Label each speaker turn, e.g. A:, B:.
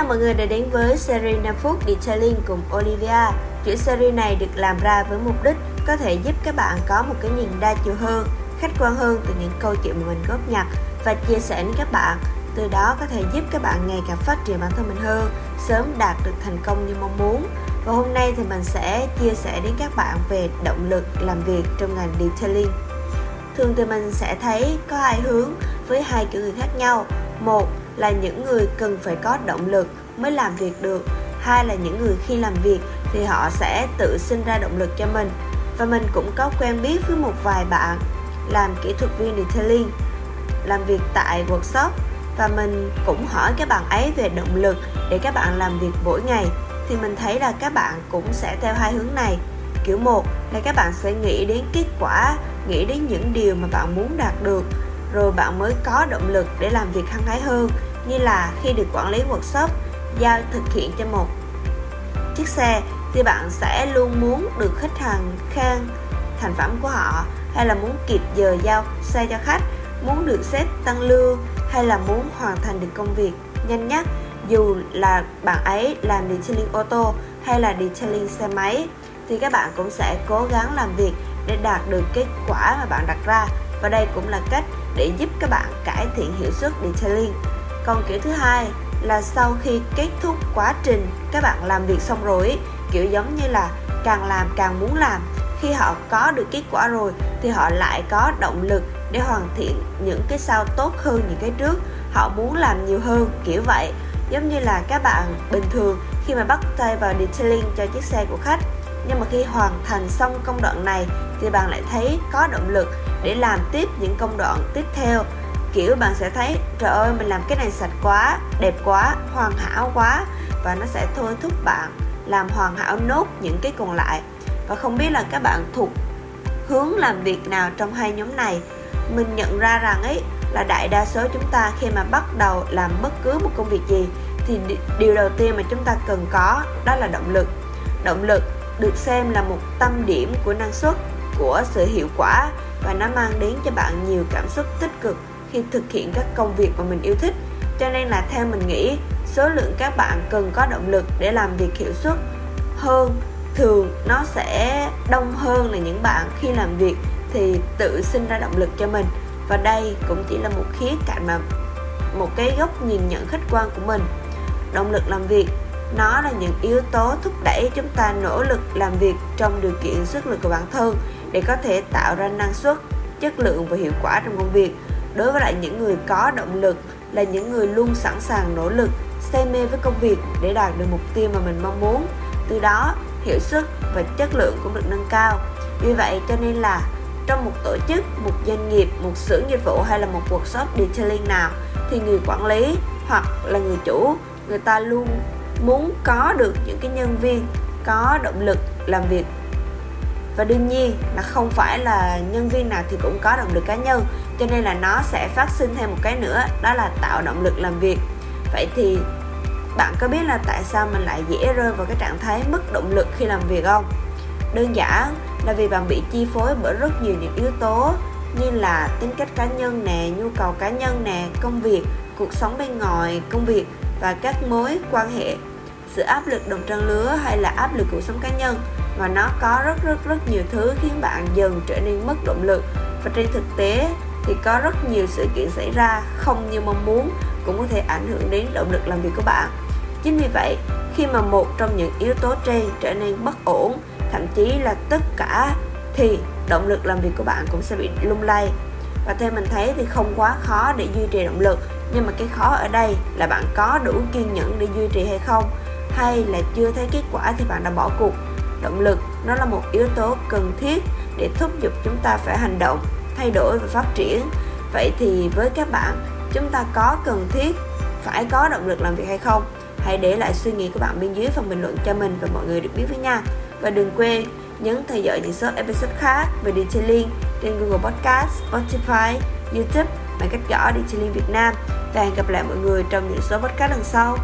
A: chào mọi người đã đến với series 5 phút Detailing cùng Olivia. Chuỗi series này được làm ra với mục đích có thể giúp các bạn có một cái nhìn đa chiều hơn, khách quan hơn từ những câu chuyện mà mình góp nhặt và chia sẻ với các bạn. Từ đó có thể giúp các bạn ngày càng phát triển bản thân mình hơn, sớm đạt được thành công như mong muốn. Và hôm nay thì mình sẽ chia sẻ đến các bạn về động lực làm việc trong ngành detailing. Thường thì mình sẽ thấy có hai hướng với hai kiểu người khác nhau. Một là những người cần phải có động lực mới làm việc được. Hai là những người khi làm việc thì họ sẽ tự sinh ra động lực cho mình. Và mình cũng có quen biết với một vài bạn làm kỹ thuật viên detailing, làm việc tại workshop. Và mình cũng hỏi các bạn ấy về động lực để các bạn làm việc mỗi ngày. Thì mình thấy là các bạn cũng sẽ theo hai hướng này. Kiểu một là các bạn sẽ nghĩ đến kết quả, nghĩ đến những điều mà bạn muốn đạt được, rồi bạn mới có động lực để làm việc hăng hái hơn như là khi được quản lý workshop, giao thực hiện cho một chiếc xe, thì bạn sẽ luôn muốn được khách hàng khen thành phẩm của họ, hay là muốn kịp giờ giao xe cho khách, muốn được xếp tăng lương, hay là muốn hoàn thành được công việc nhanh nhất, dù là bạn ấy làm detailing ô tô hay là detailing xe máy, thì các bạn cũng sẽ cố gắng làm việc để đạt được kết quả mà bạn đặt ra. Và đây cũng là cách để giúp các bạn cải thiện hiệu suất detailing còn kiểu thứ hai là sau khi kết thúc quá trình các bạn làm việc xong rồi kiểu giống như là càng làm càng muốn làm, khi họ có được kết quả rồi thì họ lại có động lực để hoàn thiện những cái sau tốt hơn những cái trước, họ muốn làm nhiều hơn, kiểu vậy. Giống như là các bạn bình thường khi mà bắt tay vào detailing cho chiếc xe của khách, nhưng mà khi hoàn thành xong công đoạn này thì bạn lại thấy có động lực để làm tiếp những công đoạn tiếp theo kiểu bạn sẽ thấy, trời ơi, mình làm cái này sạch quá, đẹp quá, hoàn hảo quá, và nó sẽ thôi thúc bạn làm hoàn hảo nốt những cái còn lại. Và không biết là các bạn thuộc hướng làm việc nào trong hai nhóm này. Mình nhận ra rằng ấy, là đại đa số chúng ta khi mà bắt đầu làm bất cứ một công việc gì, thì điều đầu tiên mà chúng ta cần có đó là động lực. Động lực được xem là một tâm điểm của năng suất, của sự hiệu quả, và nó mang đến cho bạn nhiều cảm xúc tích cực khi thực hiện các công việc mà mình yêu thích. Cho nên là theo mình nghĩ, số lượng các bạn cần có động lực để làm việc hiệu suất hơn, thường nó sẽ đông hơn là những bạn khi làm việc thì tự sinh ra động lực cho mình. Và đây cũng chỉ là một khía cạnh mà một cái góc nhìn nhận khách quan của mình. Động lực làm việc, nó là những yếu tố thúc đẩy chúng ta nỗ lực làm việc trong điều kiện sức lực của bản thân để có thể tạo ra năng suất, chất lượng và hiệu quả trong công việc đối với lại những người có động lực, là những người luôn sẵn sàng nỗ lực, say mê với công việc để đạt được mục tiêu mà mình mong muốn. Từ đó, hiệu suất và chất lượng cũng được nâng cao. Vì vậy cho nên là trong một tổ chức, một doanh nghiệp, một xưởng dịch vụ hay là một workshop detailing nào thì người quản lý hoặc là người chủ, người ta luôn muốn có được những cái nhân viên có động lực làm việc. Và đương nhiên là không phải là nhân viên nào thì cũng có động lực cá nhân cho nên là nó sẽ phát sinh thêm một cái nữa, đó là tạo động lực làm việc. Vậy thì bạn có biết là tại sao mình lại dễ rơi vào cái trạng thái mất động lực khi làm việc không? Đơn giản là vì bạn bị chi phối bởi rất nhiều những yếu tố như là tính cách cá nhân nè, nhu cầu cá nhân nè, công việc, cuộc sống bên ngoài, công việc và các mối quan hệ. Sự áp lực đồng trang lứa hay là áp lực cuộc sống cá nhân và nó có rất rất rất nhiều thứ khiến bạn dần trở nên mất động lực. Và trên thực tế thì có rất nhiều sự kiện xảy ra không như mong muốn, cũng có thể ảnh hưởng đến động lực làm việc của bạn. Chính vì vậy, khi mà một trong những yếu tố trên trở nên bất ổn, thậm chí là tất cả, thì động lực làm việc của bạn cũng sẽ bị lung lay. Và theo mình thấy thì không quá khó để duy trì động lực, nhưng mà cái khó ở đây là bạn có đủ kiên nhẫn để duy trì hay không? Hay là chưa thấy kết quả thì bạn đã bỏ cuộc? Động lực nó là một yếu tố cần thiết để thúc giục chúng ta phải hành động thay đổi và phát triển. Vậy thì với các bạn chúng ta có cần thiết phải có động lực làm việc hay không? Hãy để lại suy nghĩ của bạn bên dưới phần bình luận cho mình và mọi người được biết với nha. Và đừng quên nhấn theo dõi những số episode khác về detailing trên Google Podcast, Spotify, YouTube bằng cách gõ Detailing Việt Nam. Và hẹn gặp lại mọi người trong những số podcast lần sau.